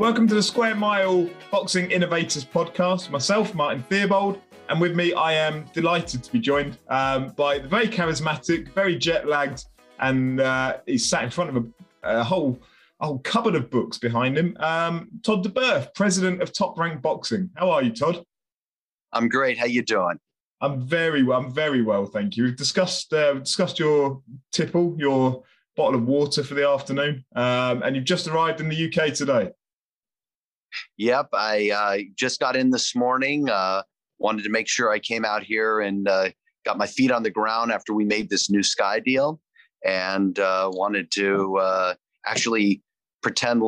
Welcome to the Square Mile Boxing Innovators podcast. Myself, Martin Theobald, and with me, I am delighted to be joined um, by the very charismatic, very jet lagged, and uh, he's sat in front of a, a, whole a whole cupboard of books behind him. Um, Todd duBoef, president of Top Rank Boxing. How are you, Todd? I'm great. How you doing? I'm very well. I'm very well, thank you. We've discussed uh, discussed your tipple, your bottle of water for the afternoon, um, and you've just arrived in the UK today. Yep, I uh, just got in this morning. Uh, wanted to make sure I came out here and uh, got my feet on the ground after we made this new Sky deal, and uh, wanted to uh, actually pretend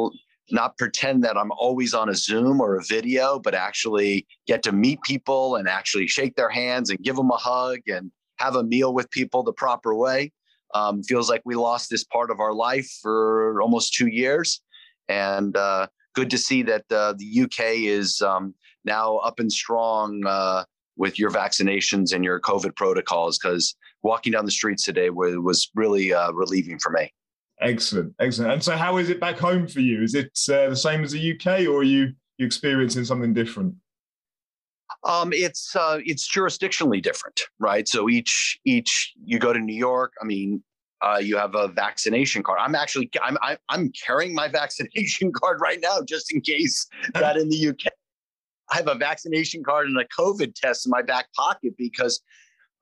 not pretend that I'm always on a Zoom or a video, but actually get to meet people and actually shake their hands and give them a hug and have a meal with people the proper way. Um, feels like we lost this part of our life for almost two years. And uh, good to see that uh, the UK is um, now up and strong uh, with your vaccinations and your COVID protocols because walking down the streets today was, was really uh, relieving for me. Excellent, excellent. And so, how is it back home for you? Is it uh, the same as the UK, or are you you experiencing something different? Um, it's uh, it's jurisdictionally different, right? So each each you go to New York. I mean, uh, you have a vaccination card. I'm actually I'm I'm carrying my vaccination card right now just in case that in the UK I have a vaccination card and a COVID test in my back pocket because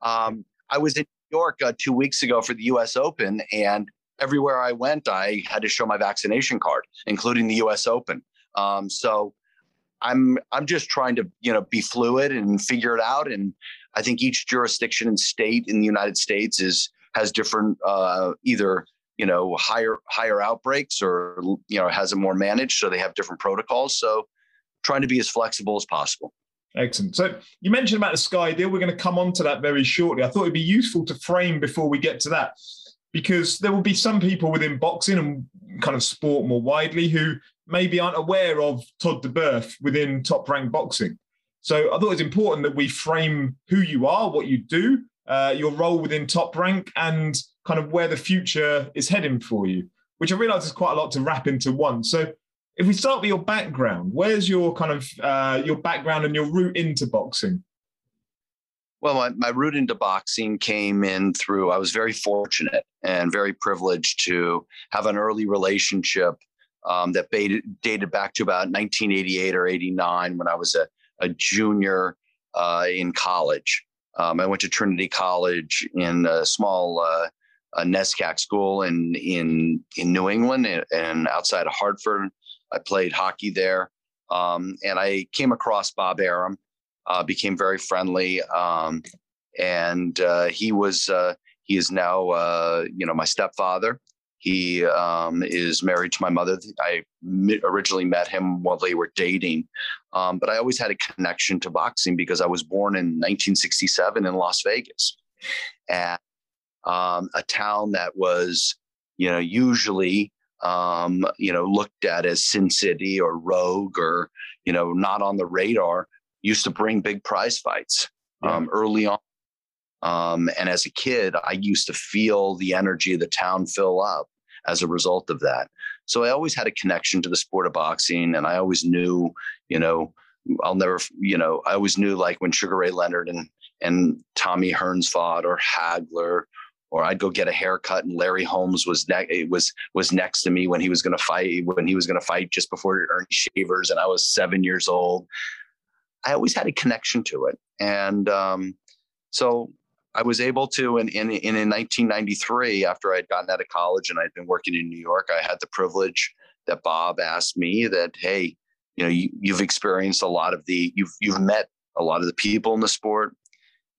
um, I was in New York uh, two weeks ago for the U.S. Open and everywhere I went, I had to show my vaccination card, including the U.S. Open. Um, so I'm I'm just trying to you know be fluid and figure it out. And I think each jurisdiction and state in the United States is has different uh, either you know higher higher outbreaks or you know has it more managed, so they have different protocols. So trying to be as flexible as possible. Excellent. So you mentioned about the Sky deal. We're going to come on to that very shortly. I thought it'd be useful to frame before we get to that because there will be some people within boxing and kind of sport more widely who maybe aren't aware of Todd duBoef within top rank boxing. So I thought it's important that we frame who you are, what you do, uh, your role within top rank, and kind of where the future is heading for you, which I realize is quite a lot to wrap into one. So if we start with your background, where's your kind of uh, your background and your route into boxing? Well, my, my route into boxing came in through, I was very fortunate and very privileged to have an early relationship um, that dated, back to about 1988 or 89 when I was a, a junior uh, in college. Um, I went to Trinity College in a small uh, a NESCAC school in, in, in New England and, outside of Hartford. I played hockey there. Um, and I came across Bob Arum uh, became very friendly. Um, and uh, he was uh, he is now uh, you know my stepfather. He um, is married to my mother. I originally met him while they were dating, um, but I always had a connection to boxing because I was born in 1967 in Las Vegas, at um, a town that was you know usually um, you know looked at as Sin City or Rogue or you know not on the radar used to bring big prize fights um, early on. Um, and as a kid, I used to feel the energy of the town fill up as a result of that. So I always had a connection to the sport of boxing, and I always knew, you know, I'll never, you know, I always knew like when Sugar Ray Leonard and and Tommy Hearns fought, or Hagler, or I'd go get a haircut, and Larry Holmes was ne- was was next to me when he was going to fight when he was going to fight just before Ernie Shavers, and I was seven years old. I always had a connection to it. And um, so I was able to, in, in, in 1993, after I had gotten out of college and I'd been working in New York, I had the privilege that Bob asked me that, hey, you know, you, you've experienced a lot of the, you've, you've met a lot of the people in the sport.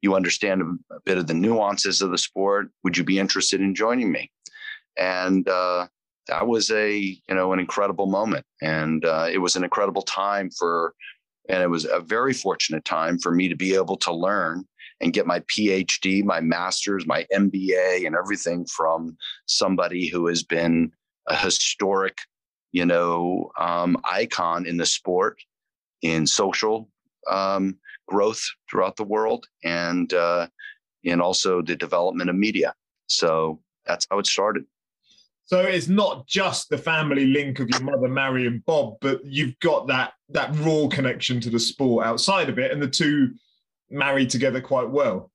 You understand a bit of the nuances of the sport. Would you be interested in joining me? And uh, that was a, you know, an incredible moment. And uh, it was an incredible time for and it was a very fortunate time for me to be able to learn and get my PhD, my master's, my MBA, and everything from somebody who has been a historic, you know, um, icon in the sport, in social um, growth throughout the world, and uh, in also the development of media. So that's how it started. So it's not just the family link of your mother, Mary and Bob, but you've got that that raw connection to the sport outside of it, and the two marry together quite well.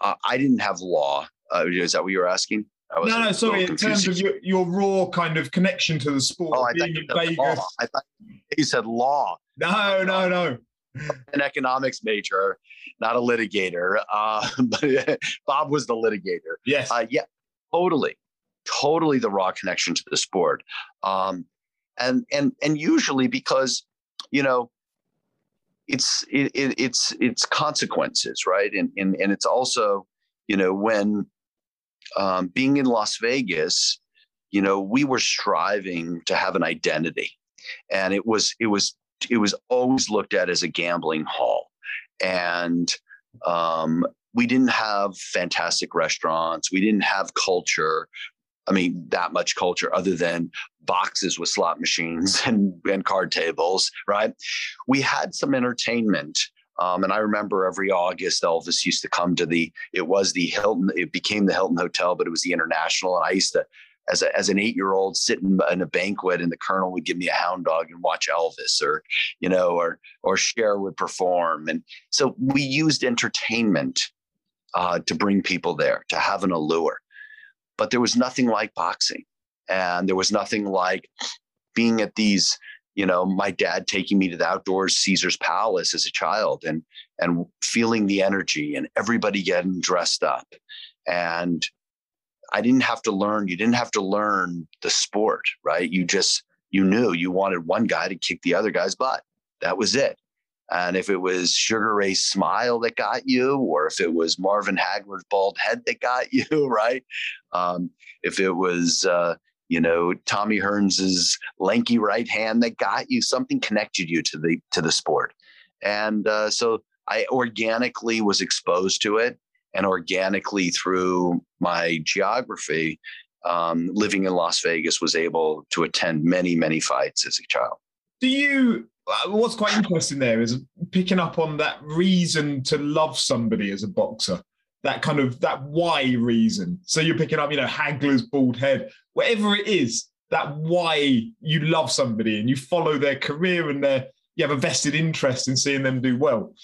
Uh, I didn't have law. Uh, is that what you were asking? no, no, sorry. In terms of your, your raw kind of connection to the sport, oh, I being in Vegas. Law. I thought you said law. No, no, no. An economics major, not a litigator. Uh, but Bob was the litigator. Yes. Uh, yeah, totally, totally the raw connection to the sport. Um, and and and usually because you know it's it, it, it's it's consequences right? And, and and it's also you know when um, being in las vegas you know we were striving to have an identity. And it was it was it was always looked at as a gambling hall. And um, we didn't have fantastic restaurants. We didn't have culture I mean, that much culture other than boxes with slot machines and, and card tables, right? We had some entertainment. Um, and I remember every August, Elvis used to come to the, it was the Hilton, it became the Hilton Hotel, but it was the International. And I used to, as, a, as an eight year old, sit in, in, a banquet and the Colonel would give me a hound dog and watch Elvis or, you know, or, or Cher would perform. And so we used entertainment uh, to bring people there, to have an allure but there was nothing like boxing. And there was nothing like being at these you know my dad taking me to the outdoors caesar's palace as a child and and feeling the energy and everybody getting dressed up. And i didn't have to learn you didn't have to learn the sport right? You just you knew you wanted one guy to kick the other guy's butt. That was it and if it was Sugar Ray's smile that got you, or if it was Marvin Hagler's bald head that got you, right? Um, if it was, uh, you know, Tommy Hearns's lanky right hand that got you, something connected you to the to the sport. And uh, so I organically was exposed to it, and organically through my geography, um, living in Las Vegas, was able to attend many, many fights as a child. Do you Uh, what's quite interesting there is picking up on that reason to love somebody as a boxer that kind of that why reason. So you're picking up you know hagler's bald head whatever it is that why you love somebody and you follow their career and their you have a vested interest in seeing them do well.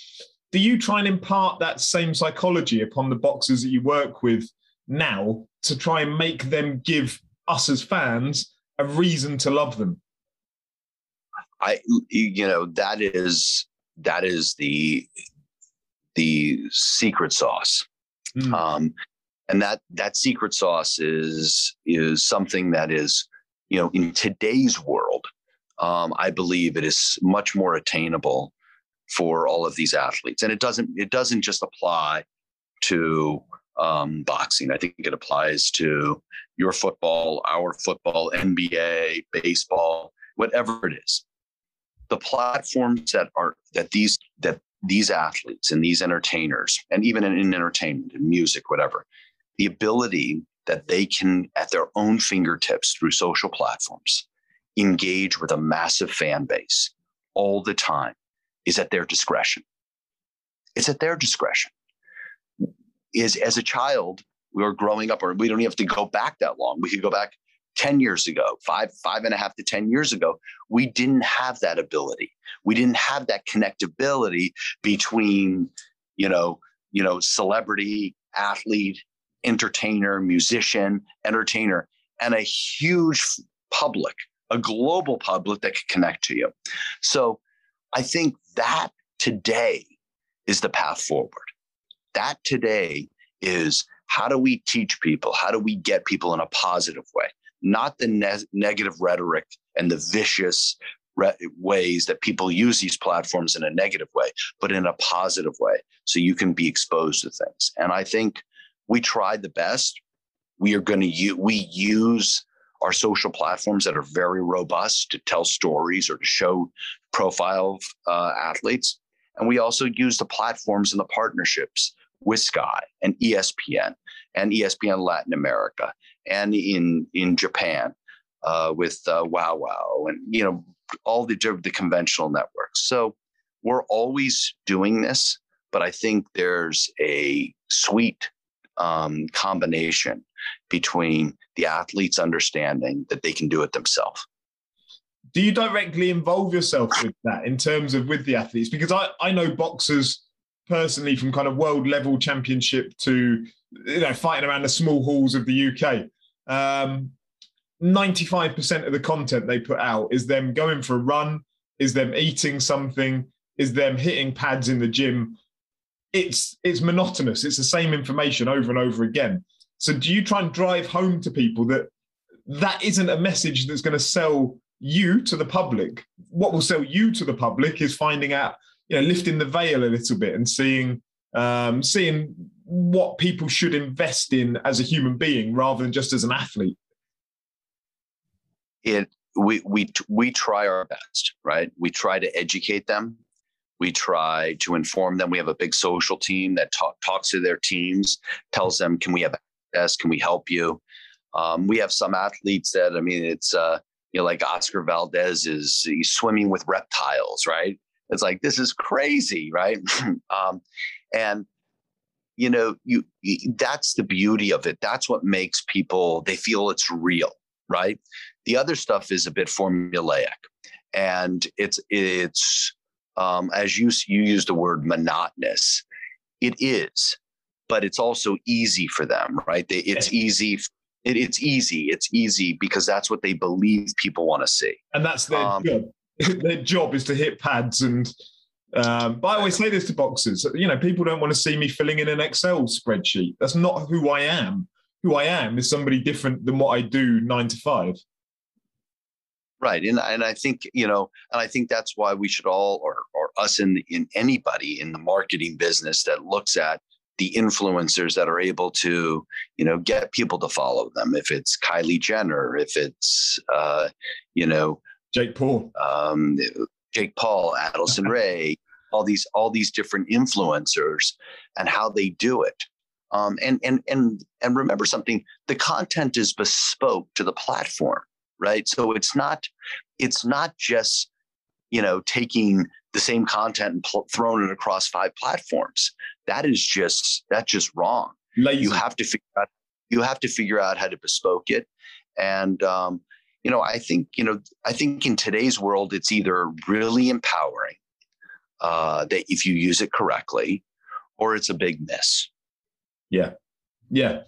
Do you try and impart that same psychology upon the boxers that you work with now to try and make them give us as fans a reason to love them I you know that is that is the the secret sauce. Mm. Um, and that that secret sauce is is something that is you know in today's world um, i believe it is much more attainable for all of these athletes and it doesn't it doesn't just apply to um, boxing i think it applies to your football our football nba baseball whatever it is the platforms that are that these that these athletes and these entertainers and even in, in entertainment and music whatever the ability that they can at their own fingertips through social platforms engage with a massive fan base all the time is at their discretion. It's at their discretion. Is as a child we were growing up or we don't even have to go back that long. We could go back 10 years ago, five, five and a half to 10 years ago, we didn't have that ability. We didn't have that connectability between, you know, you know, celebrity, athlete, entertainer, musician, entertainer, and a huge public, a global public that could connect to you. So I think that today is the path forward. That today is how do we teach people? How do we get people in a positive way? Not the ne- negative rhetoric and the vicious re- ways that people use these platforms in a negative way, but in a positive way. So you can be exposed to things. And I think we tried the best. We are going to use, we use our social platforms that are very robust to tell stories or to show profile of uh, athletes. And we also use the platforms and the partnerships with Sky and ESPN and ESPN Latin America and in in Japan uh, with uh, WOWOW and you know all the the conventional networks. So we're always doing this, but I think there's a sweet um, combination between the athletes understanding that they can do it themselves. Do you directly involve yourself with that in terms of with the athletes? Because I, I know boxers personally from kind of world level championship to you know fighting around the small halls of the UK. Um, 95% of the content they put out is them going for a run, is them eating something, is them hitting pads in the gym. It's it's monotonous. It's the same information over and over again. So do you try and drive home to people that that isn't a message that's going to sell you to the public? What will sell you to the public is finding out, you know, lifting the veil a little bit and seeing um, seeing what people should invest in as a human being rather than just as an athlete. It we we we try our best, right? We try to educate them. We try to inform them. We have a big social team that talk, talks to their teams, tells them, "Can we have access? Can we help you?" Um, we have some athletes that I mean, it's uh, you know, like Oscar Valdez is he's swimming with reptiles, right? It's like this is crazy, right? um, and you know, you, that's the beauty of it. That's what makes people they feel it's real, right? The other stuff is a bit formulaic, and it's it's um, as you you use the word monotonous. It is, but it's also easy for them, right? They, it's easy. It, it's easy. It's easy because that's what they believe people want to see, and that's their um, job. their job is to hit pads and. Um, but I always say this to boxers. You know, people don't want to see me filling in an Excel spreadsheet. That's not who I am. Who I am is somebody different than what I do nine to five. Right, and and I think you know, and I think that's why we should all, or or us in in anybody in the marketing business that looks at the influencers that are able to you know get people to follow them. If it's Kylie Jenner, if it's uh, you know Jake Paul, um, Jake Paul, Addison Rae, all these all these different influencers, and how they do it. Um, and and and and remember something: the content is bespoke to the platform right? So it's not it's not just you know taking the same content and pl- throwing it across five platforms. That is just that's just wrong. Lazy. you have to figure out you have to figure out how to bespoke it. And um, you know i think you know i think in today's world it's either really empowering uh, that if you use it correctly or it's a big miss yeah yeah.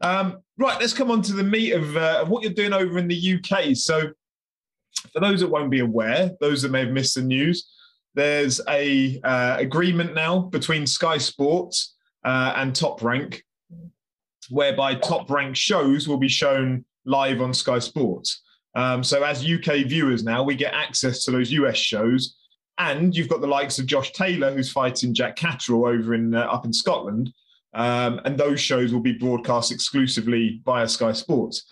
Um, right, let's come on to the meat of, uh, what you're doing over in the UK. So, for those that won't be aware, those that may have missed the news, there's a uh, agreement now between Sky Sports uh, and Top Rank, whereby Top Rank shows will be shown live on Sky Sports. Um, so, as UK viewers now, we get access to those US shows, and you've got the likes of Josh Taylor, who's fighting Jack Catterall over in uh, up in Scotland, um, and those shows will be broadcast exclusively via Sky Sports.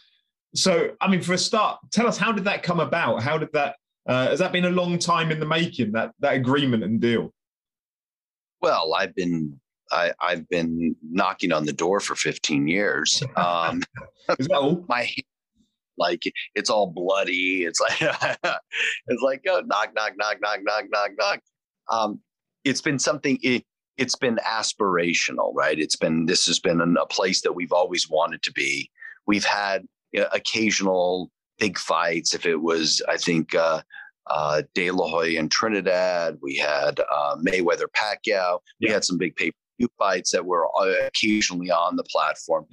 So, I mean, for a start, tell us how did that come about? How did that? Uh, has that been a long time in the making? That that agreement and deal. Well, I've been I, have been knocking on the door for 15 years. Um, Is that all? My like it's all bloody. It's like it's like oh, knock, knock, knock, knock, knock, knock, knock. Um, it's been something. It, it's been aspirational, right? It's been this has been a place that we've always wanted to be. We've had occasional big fights. If it was, I think uh, uh, De La Hoya and Trinidad, we had uh, Mayweather Pacquiao. We yeah. had some big pay per view fights that were uh, occasionally on the platform,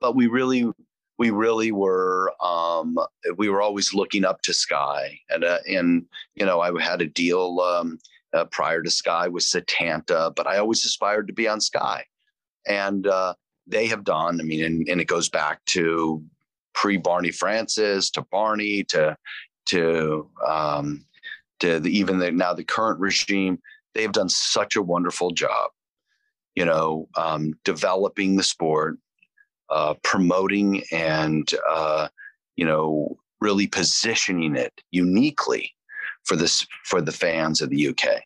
but we really we really were um, we were always looking up to Sky, and uh, and you know I had a deal um, uh, prior to Sky with Setanta, but I always aspired to be on Sky. And uh, they have done, I mean, and, and it goes back to pre Barney Francis to Barney to, to, um, to the, even the, now the current regime. They have done such a wonderful job, you know, um, developing the sport, uh, promoting and, uh, you know, really positioning it uniquely for this for the fans of the UK.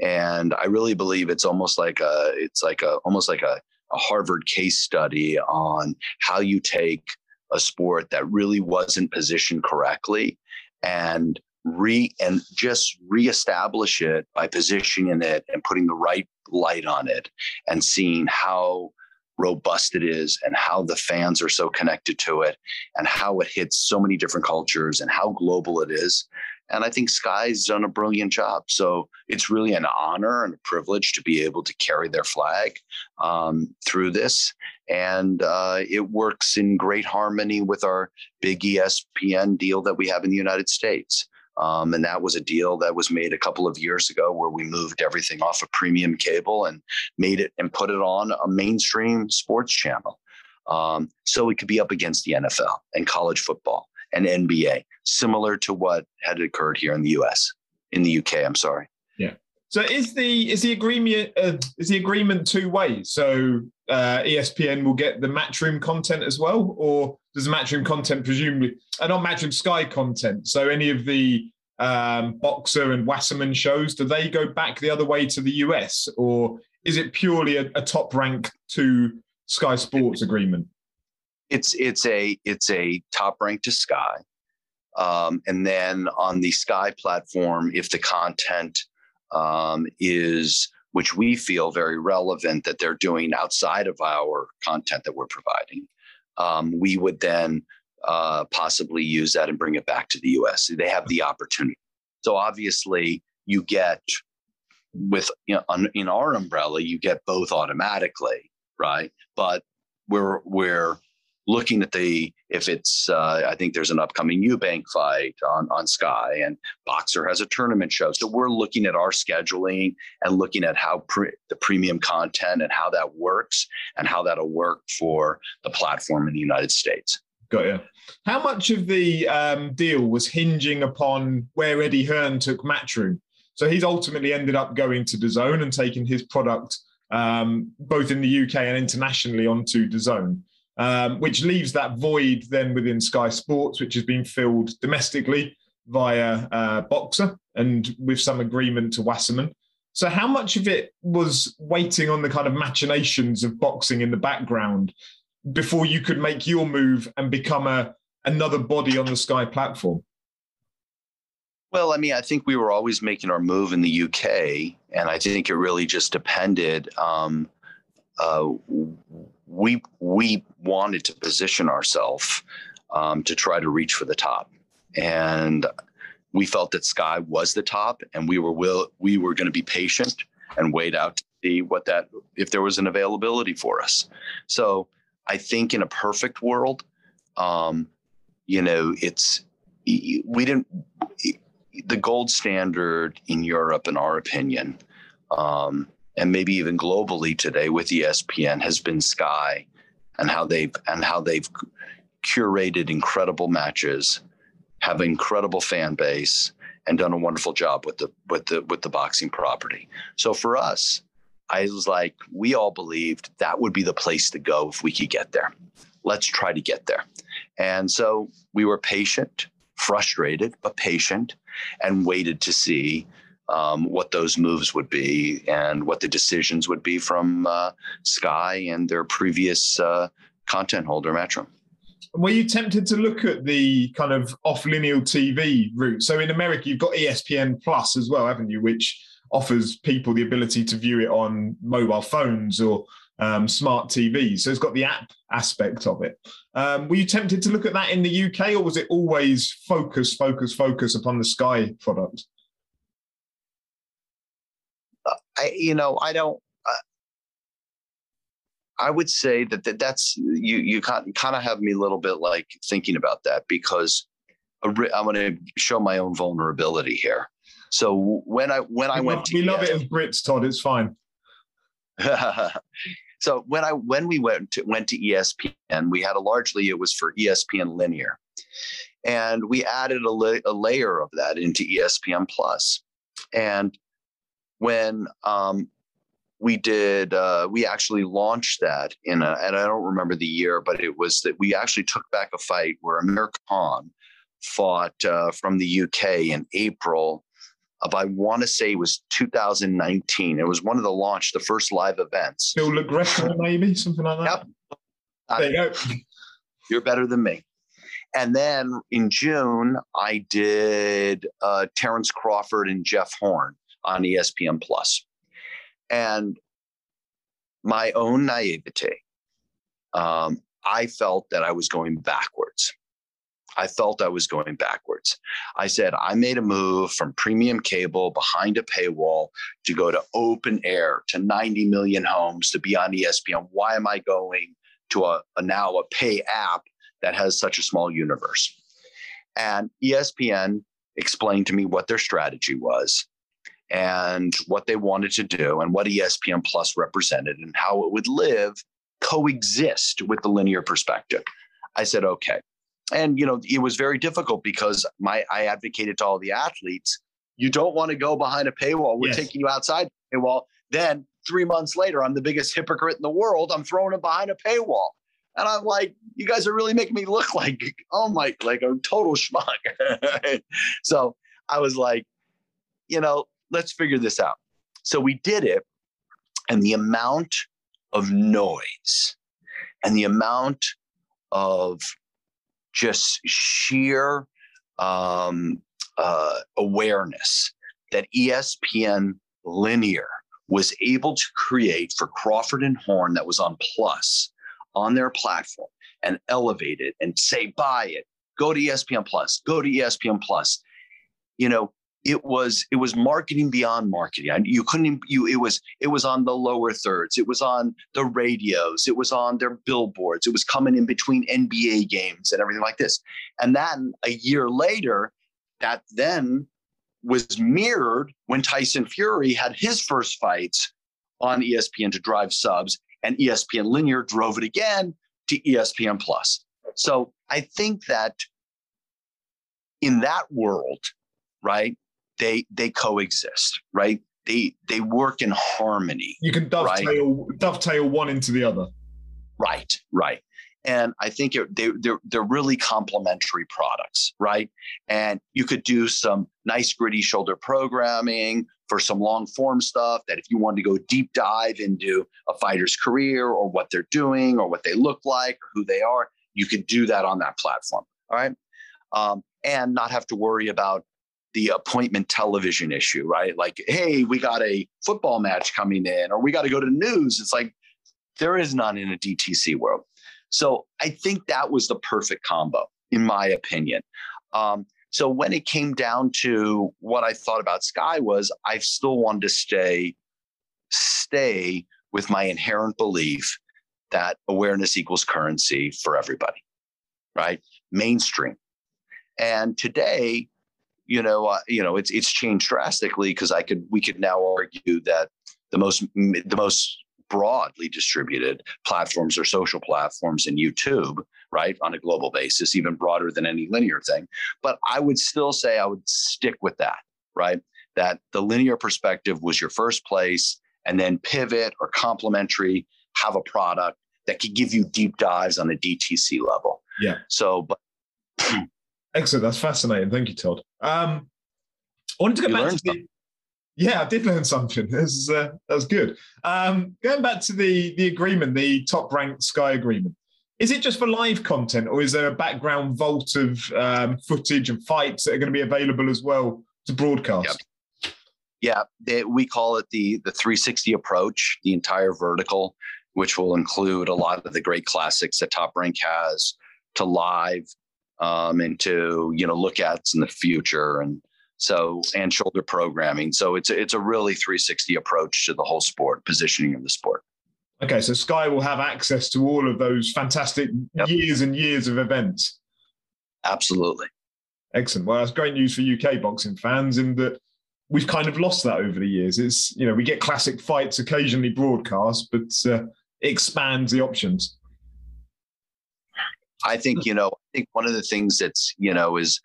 And I really believe it's almost like a it's like a almost like a, a Harvard case study on how you take a sport that really wasn't positioned correctly and re and just reestablish it by positioning it and putting the right light on it and seeing how robust it is and how the fans are so connected to it and how it hits so many different cultures and how global it is. And I think Sky's done a brilliant job. So it's really an honor and a privilege to be able to carry their flag um, through this. And uh, it works in great harmony with our big ESPN deal that we have in the United States. Um, and that was a deal that was made a couple of years ago where we moved everything off of premium cable and made it and put it on a mainstream sports channel. Um, so it could be up against the NFL and college football and NBA, similar to what had occurred here in the US, in the UK, I'm sorry. Yeah. So is the is the agreement uh, is the agreement two ways? So uh, ESPN will get the matchroom content as well, or does the matchroom content presumably uh, not matchroom Sky content? So any of the um, Boxxer and Wasserman shows, do they go back the other way to the US, or is it purely a, a top rank to Sky Sports agreement? It's it's a it's a top rank to Sky, um, and then on the Sky platform, if the content um, is which we feel very relevant that they're doing outside of our content that we're providing, um, we would then uh, possibly use that and bring it back to the US. They have the opportunity. So obviously, you get with you know, in our umbrella, you get both automatically, right? But we're we're looking at the if it's uh, I think there's an upcoming Eubank fight on on Sky and Boxxer has a tournament show. So we're looking at our scheduling and looking at how pre- the premium content and how that works and how that'll work for the platform in the United States. Got you. How much of the um, deal was hinging upon where Eddie Hearn took Matchroom? So he's ultimately ended up going to DAZN and taking his product um, both in the UK and internationally onto DAZN um, which leaves that void then within Sky Sports, which has been filled domestically via uh, Boxxer and with some agreement to Wasserman. So, how much of it was waiting on the kind of machinations of boxing in the background before you could make your move and become a another body on the Sky platform? Well, I mean, I think we were always making our move in the UK, and I think it really just depended. Um, uh, we we wanted to position ourselves um, to try to reach for the top, and we felt that Sky was the top, and we were will we were going to be patient and wait out to see what that if there was an availability for us. So I think in a perfect world, um, you know, it's we didn't the gold standard in Europe, in our opinion, um, and maybe even globally today with ESPN has been Sky and how they've and how they've curated incredible matches, have an incredible fan base, and done a wonderful job with the with the with the boxing property. So for us, I was like, we all believed that would be the place to go if we could get there. Let's try to get there. And so we were patient, frustrated, but patient, and waited to see um, what those moves would be and what the decisions would be from uh, Sky and their previous uh, content holder, Metro. Were you tempted to look at the kind of off linear TV route? So in America, you've got ESPN Plus as well, haven't you? Which offers people the ability to view it on mobile phones or um, smart TVs. So it's got the app aspect of it. Um, were you tempted to look at that in the UK, or was it always focus, focus, focus upon the Sky product? I, you know, I don't. Uh, I would say that, that that's you. You kind of have me a little bit like thinking about that because I'm going to show my own vulnerability here. So when I when I went, we love it as Brits, Todd. It's fine. so when I when we went to went to ESPN, we had a largely it was for ESPN linear, and we added a, la- a layer of that into ESPN Plus, and when um, we did uh, we actually launched that in a and I don't remember the year, but it was that we actually took back a fight where Amir Khan fought uh, from the UK in April of I want to say it was 2019. It was one of the launch, the first live events. Phil Lo Greco, maybe something like that. Yep. There you go. You're better than me. And then in June, I did uh, Terence Crawford and Jeff Horn on ESPN Plus. And my own naivety um, I felt that I was going backwards. I felt I was going backwards. I said, I made a move from premium cable behind a paywall to go to open air to 90 million homes to be on ESPN. Why am I going to a, a now a pay app that has such a small universe? And ESPN explained to me what their strategy was and what they wanted to do and what ESPN Plus represented and how it would live coexist with the linear perspective. I said, okay. And you know, it was very difficult because my I advocated to all the athletes, you don't want to go behind a paywall. We're yes. taking you outside the paywall. Then three months later, I'm the biggest hypocrite in the world. I'm throwing them behind a paywall. And I'm like, you guys are really making me look like, oh my, like a total schmuck. so I was like, you know, let's figure this out. So we did it. And the amount of noise and the amount of just sheer um, uh, awareness that ESPN linear was able to create for Crawford and Horn that was on Plus on their platform and elevate it and say, buy it, go to ESPN Plus, go to ESPN Plus. You know, it was it was marketing beyond marketing. You couldn't you it was it was on the lower thirds. It was on the radios. It was on their billboards. It was coming in between NBA games and everything like this. And then a year later, that then was mirrored when Tyson Fury had his first fights on ESPN to drive subs, and ESPN Linear drove it again to ESPN Plus. So I think that in that world, right, they they coexist, right? They they work in harmony. You can dovetail right? dovetail one into the other. Right, right. And I think it, they, they're, they're really complementary products, right? And you could do some nice gritty shoulder programming for some long form stuff that if you wanted to go deep dive into a fighter's career or what they're doing or what they look like or who they are, you could do that on that platform. All right. Um, and not have to worry about the appointment television issue, right? Like, hey, we got a football match coming in, or we got to go to news. It's like there is none in a DTC world. So I think that was the perfect combo, in my opinion. Um, so when it came down to what I thought about Sky was I still wanted to stay stay with my inherent belief that awareness equals currency for everybody, right? Mainstream. And today, you know, uh, you know, it's it's changed drastically because I could we could now argue that the most the most broadly distributed platforms are social platforms and YouTube, right, on a global basis, even broader than any linear thing. But I would still say I would stick with that, right? That the linear perspective was your first place, and then pivot or complementary, have a product that could give you deep dives on a DTC level. Yeah. So, but excellent. That's fascinating. Thank you, Todd. Um, I wanted to get back to the, yeah, I did learn something. This uh, that was good. Um, going back to the the agreement, the top ranked Sky agreement. Is it just for live content, or is there a background vault of um, footage and fights that are going to be available as well to broadcast? Yep. Yeah, they, we call it the the 360 approach, the entire vertical, which will include a lot of the great classics that Top Rank has, to live, um, and to you know look at in the future. And so and shoulder programming. So it's a, it's a really 360 approach to the whole sport positioning of the sport. Okay so sky will have access to all of those fantastic yep. years and years of events. Absolutely. Excellent. Well that's great news for uk boxing fans in that we've kind of lost that over the years. It's you know we get classic fights occasionally broadcast but uh, expands the options I think, hmm. you know, I think one of the things that's, you know, is,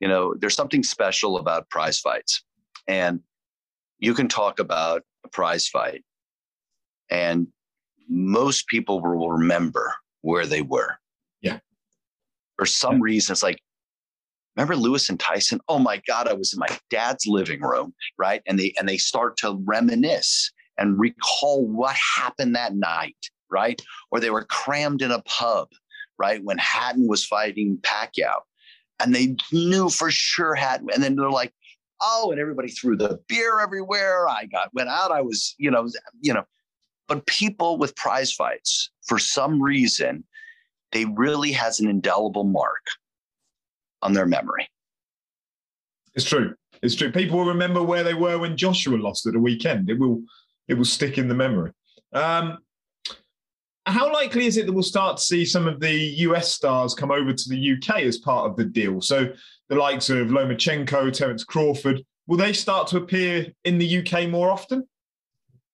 you know, there's something special about prize fights. And you can talk about a prize fight, and most people will remember where they were. Yeah. For some yeah. reason, it's like, remember Lewis and Tyson? Oh my God, I was in my dad's living room, right? And they and they start to reminisce and recall what happened that night, right? Or they were crammed in a pub right? When Hatton was fighting Pacquiao. And they knew for sure Hatton. And then they're like, oh, and everybody threw the beer everywhere. I got went out. I was, you know, you know, But people with prize fights, for some reason, they really has an indelible mark on their memory. It's true. It's true. People will remember where they were when Joshua lost at the weekend. It will it will stick in the memory. Um, how likely is it that we'll start to see some of the US stars come over to the UK as part of the deal? So the likes of Lomachenko, Terence Crawford, will they start to appear in the UK more often?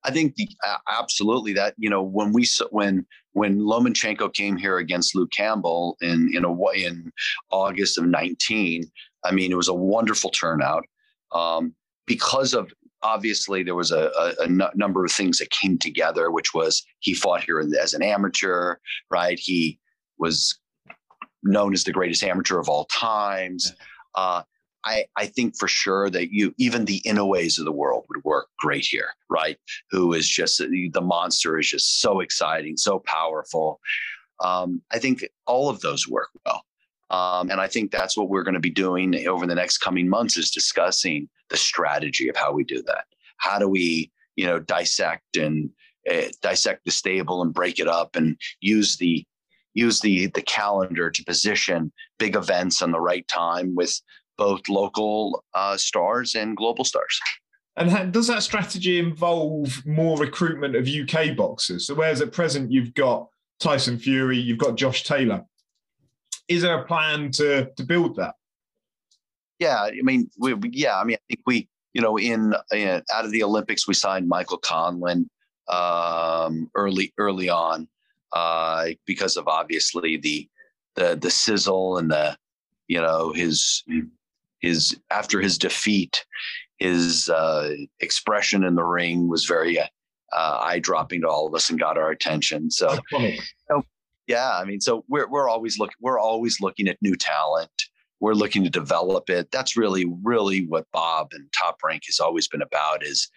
I think the, uh, absolutely that you know when we when when Lomachenko came here against Luke Campbell in in a in August of 19, I mean it was a wonderful turnout um, because of obviously there was a, a, a n- number of things that came together, which was he fought here as an amateur, right? He was known as the greatest amateur of all times. Uh, I, I think for sure that you even the Inoues of the world would work great here, right? Who is just the monster is just so exciting, so powerful. Um, I think all of those work well. Um, and I think that's what we're going to be doing over the next coming months is discussing the strategy of how we do that. How do we, you know, dissect and uh, dissect the stable and break it up and use the use the the calendar to position big events on the right time with both local uh, stars and global stars. And does that strategy involve more recruitment of UK boxers? So, whereas at present you've got Tyson Fury, you've got Josh Taylor, is there a plan to to build that? Yeah, I mean, we, yeah, I mean, I think we, you know, in, in out of the Olympics, we signed Michael Conlan um, early early on uh, because of obviously the the the sizzle and the you know his his after his defeat, his uh, expression in the ring was very uh, eye dropping to all of us and got our attention. So, yeah, I mean, so we're we're always looking we're always looking at new talent. We're looking to develop it. That's really really what Bob and Top Rank has always been about. Is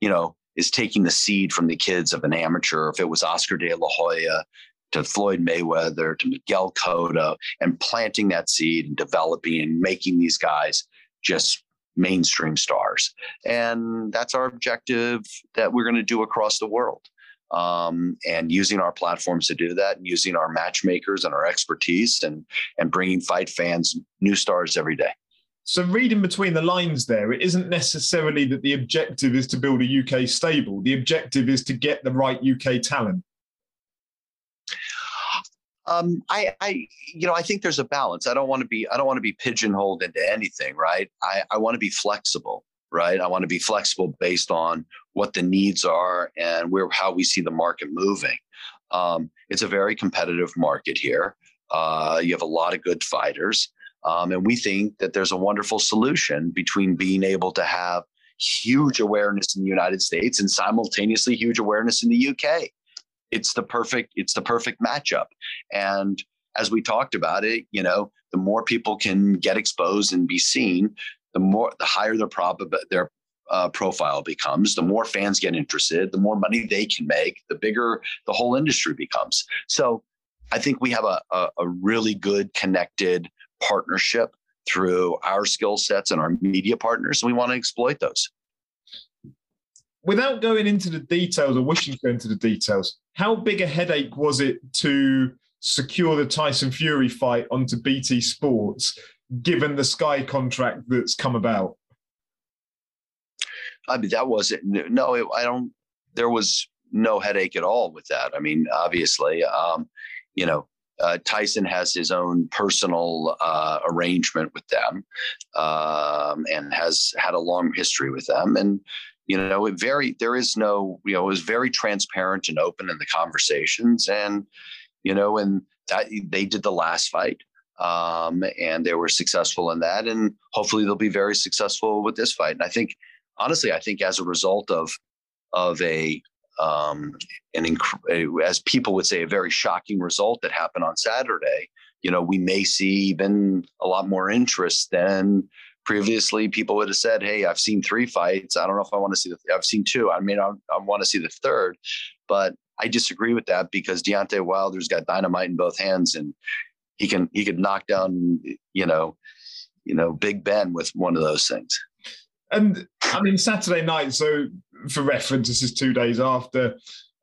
you know is taking the seed from the kids of an amateur. If it was Oscar De La Hoya to Floyd Mayweather to Miguel Cotto, and planting that seed and developing and making these guys just mainstream stars. And that's our objective that we're going to do across the world um, and using our platforms to do that, and using our matchmakers and our expertise, and and bringing fight fans new stars every day. So, reading between the lines there, it isn't necessarily that the objective is to build a UK stable. The objective is to get the right UK talent. Um, I, I, you know, I think there's a balance. I don't want to be, I don't want to be pigeonholed into anything, right? I, I want to be flexible right? I want to be flexible based on what the needs are and where how we see the market moving. Um, it's a very competitive market here. Uh, you have a lot of good fighters, um, and we think that there's a wonderful solution between being able to have huge awareness in the United States and simultaneously huge awareness in the UK. It's the perfect it's the perfect matchup, and as we talked about it, you know, the more people can get exposed and be seen, the more the higher their prob their uh, profile becomes, the more fans get interested, the more money they can make, the bigger the whole industry becomes. So I think we have a, a, a really good connected partnership through our skill sets and our media partners. And we want to exploit those. Without going into the details or wishing to go into the details, how big a headache was it to secure the Tyson Fury fight onto BT Sports given the Sky contract that's come about? I mean, that wasn't no. It, I don't. There was no headache at all with that. I mean, obviously, um, you know, uh, Tyson has his own personal uh, arrangement with them, um, and has had a long history with them. And you know, it very there is no. You know, it was very transparent and open in the conversations, and you know, and that they did the last fight um, and they were successful in that. And hopefully, they'll be very successful with this fight. And I think, honestly, I think as a result of of a um, an inc- as people would say, a very shocking result that happened on Saturday. You know, we may see even a lot more interest than previously people would have said, "Hey, I've seen three fights. I don't know if I want to see the. Th- I've seen two. I mean, I, I want to see the third, but I disagree with that because Deontay Wilder's got dynamite in both hands, and he can he could knock down you know you know Big Ben with one of those things. And I mean Saturday night. So for reference, this is two days after.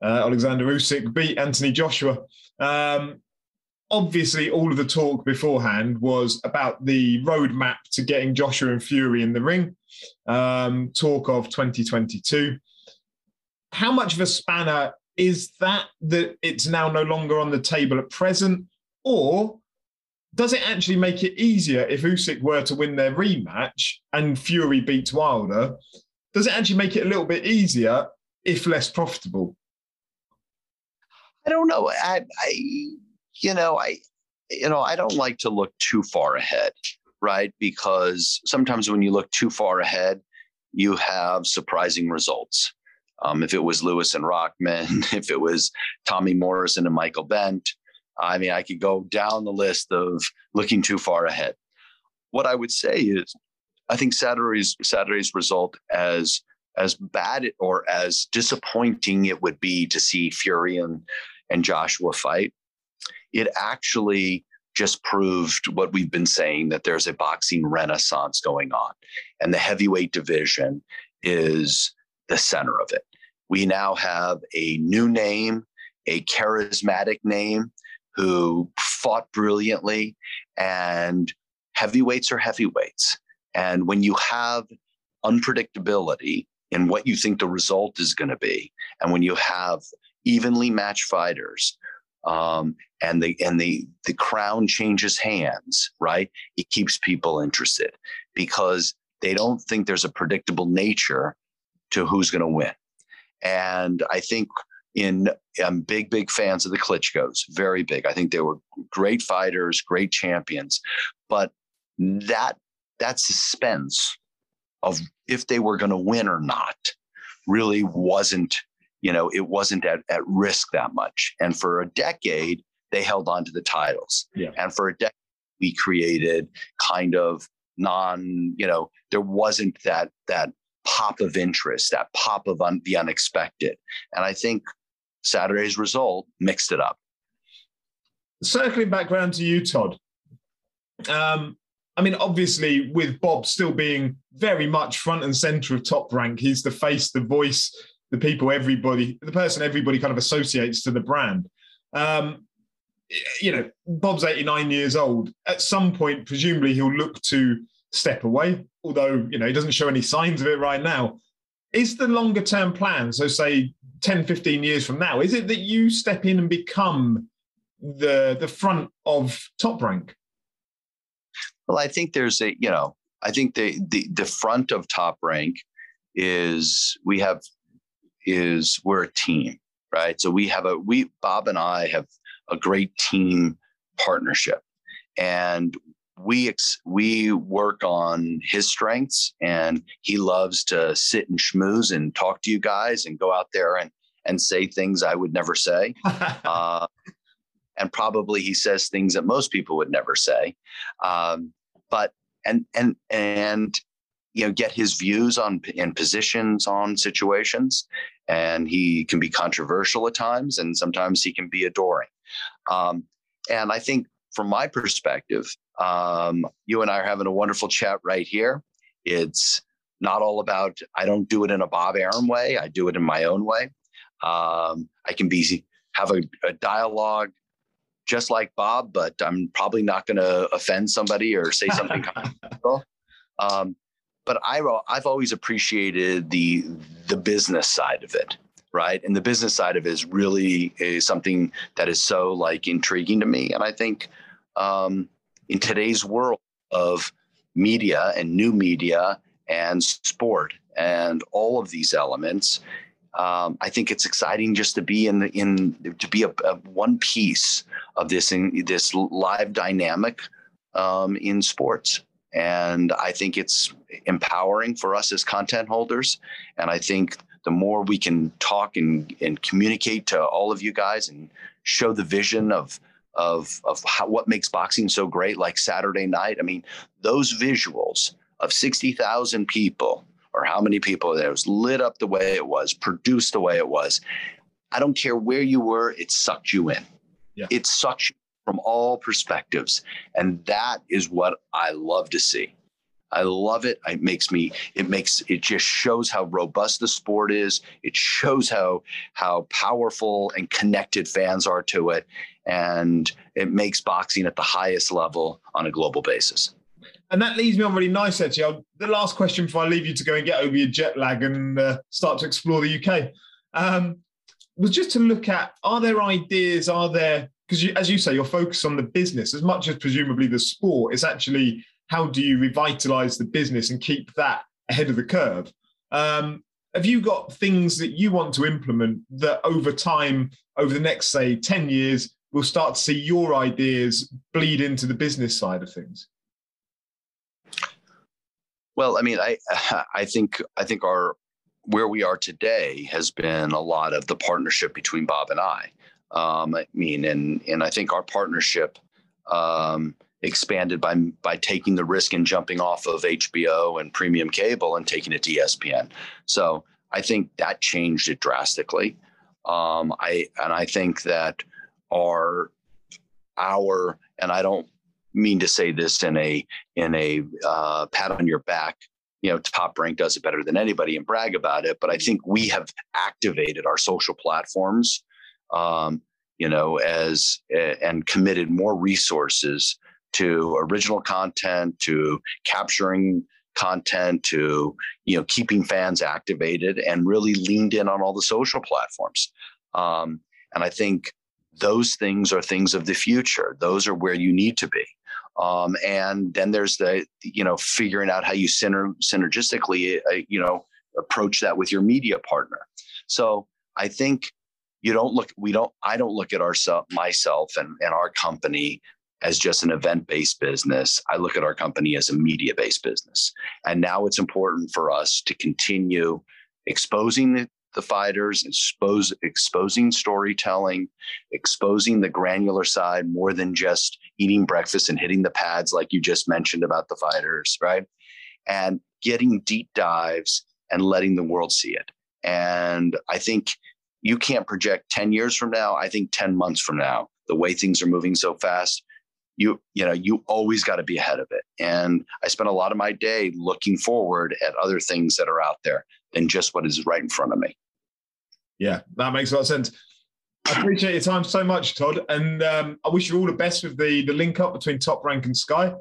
uh, Alexander Usyk beat Anthony Joshua. Um, obviously, all of the talk beforehand was about the roadmap to getting Joshua and Fury in the ring. Um, talk of 2022. How much of a spanner is that that it's now no longer on the table at present, or does it actually make it easier if Usyk were to win their rematch and Fury beats Wilder? Does it actually make it a little bit easier if less profitable? I don't know. I, I, you know, I, you know, I don't like to look too far ahead, right? Because sometimes when you look too far ahead, you have surprising results. Um, if it was Lewis and Rahman, if it was Tommy Morrison and Michael Bentt, I mean, I could go down the list of looking too far ahead. What I would say is, I think Saturday's Saturday's result, as as bad or as disappointing it would be to see Fury and and Joshua fight, it actually just proved what we've been saying that there's a boxing renaissance going on, and the heavyweight division is the center of it. We now have a new name, a charismatic name who fought brilliantly, and heavyweights are heavyweights. And when you have unpredictability in what you think the result is going to be, and when you have evenly matched fighters, um, and the and the the crown changes hands, right? It keeps people interested because they don't think there's a predictable nature to who's going to win. And I think in I'm big, big fans of the Klitschko's, very big. I think they were great fighters, great champions, but that that suspense of if they were going to win or not really wasn't, you know, it wasn't at, at risk that much. And for a decade, they held on to the titles. Yeah. And for a decade, we created kind of non, you know, there wasn't that that pop of interest, that pop of un- the unexpected. And I think Saturday's result mixed it up. Circling back around to you, Todd. Um, I mean, obviously, with Bob still being very much front and center of top rank, he's the face, the voice, the people, everybody, the person everybody kind of associates to the brand. Um, you know, Bob's 89 years old. At some point, presumably, he'll look to step away, although, you know, he doesn't show any signs of it right now. Is the longer term plan, so say 10, 15 years from now? Is it that you step in and become the the front of top rank? Well, I think there's a, you know, I think the the the front of top rank is we have is we're a team, right? So we have a we Bob and I have a great team partnership. And we ex- we work on his strengths and he loves to sit and schmooze and talk to you guys and go out there and and say things I would never say. uh, and probably he says things that most people would never say. Um, but and and and you know get his views on and positions on situations and he can be controversial at times and sometimes he can be adoring um, and i think from my perspective um, you and i are having a wonderful chat right here it's not all about i don't do it in a bob arum way i do it in my own way um, I can be have a, a dialogue just like Bob, but I'm probably not going to offend somebody or say something. um, but I, I've always appreciated the the business side of it, right? And the business side of it is really is something that is so like intriguing to me. And I think um, in today's world of media and new media and sport and all of these elements, um, I think it's exciting just to be in the in to be a, a one piece of this in this live dynamic um, in sports, and I think it's empowering for us as content holders. And I think the more we can talk and, and communicate to all of you guys and show the vision of of of how, what makes boxing so great, like Saturday night. I mean, those visuals of sixty thousand people or how many people it was lit up the way it was, produced the way it was. I don't care where you were, it sucked you in. Yeah. It sucked you from all perspectives. And that is what I love to see. I love it. It makes me. It makes. It just shows how robust the sport is. It shows how how powerful and connected fans are to it, and it makes boxing at the highest level on a global basis. And that leads me on really nice, actually. I'll, the last question before I leave you to go and get over your jet lag and uh, start to explore the UK um, was just to look at are there ideas, are there, because as you say, you're focused on the business as much as presumably the sport. It's actually how do you revitalize the business and keep that ahead of the curve? Um, have you got things that you want to implement that over time, over the next, say, 10 years, we'll start to see your ideas bleed into the business side of things? Well, I mean, I I think I think our where we are today has been a lot of the partnership between Bob and I. Um, I mean, and and I think our partnership um, expanded by by taking the risk and jumping off of HBO and premium cable and taking it to ESPN. So I think that changed it drastically. Um, I and I think that our our and I don't mean to say this in a in a uh, pat on your back you know top rank does it better than anybody and brag about it but i think we have activated our social platforms um, you know as and committed more resources to original content to capturing content to you know keeping fans activated and really leaned in on all the social platforms. Um, and i think those things are things of the future. Those are where you need to be. Um, and then there's the you know figuring out how you syner- synergistically uh, you know approach that with your media partner. So i think you don't look we don't i don't look at ourselves myself and, and our company as just an event based business. I look at our company as a media based business. And now it's important for us to continue exposing the, the fighters, expose, exposing storytelling, exposing the granular side more than just eating breakfast and hitting the pads, like you just mentioned about the fighters, right? And getting deep dives and letting the world see it. And I think you can't project 10 years from now. I think 10 months from now, the way things are moving so fast, you you know you always got to be ahead of it and i spend a lot of my day looking forward at other things that are out there than just what is right in front of me yeah that makes a lot of sense I appreciate your time so much, Todd, and um, I wish you all the best with the the link up between Top Rank and Sky.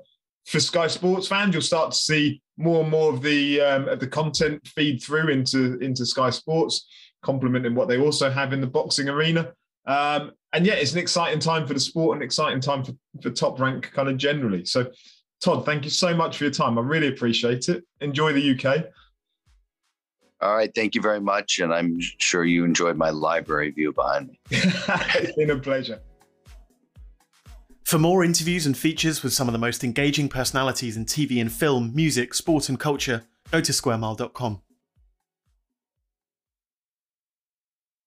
For Sky Sports fans, you'll start to see more and more of the um, of the content feed through into into Sky Sports, complementing what they also have in the boxing arena. Um, and yeah, it's an exciting time for the sport and exciting time for, for top rank kind of generally. So, Todd, thank you so much for your time. I really appreciate it. Enjoy the UK. All right. Thank you very much. And I'm sure you enjoyed my library view behind me. it's been a pleasure. For more interviews and features with some of the most engaging personalities in TV and film, music, sport, and culture, go to squaremile.com.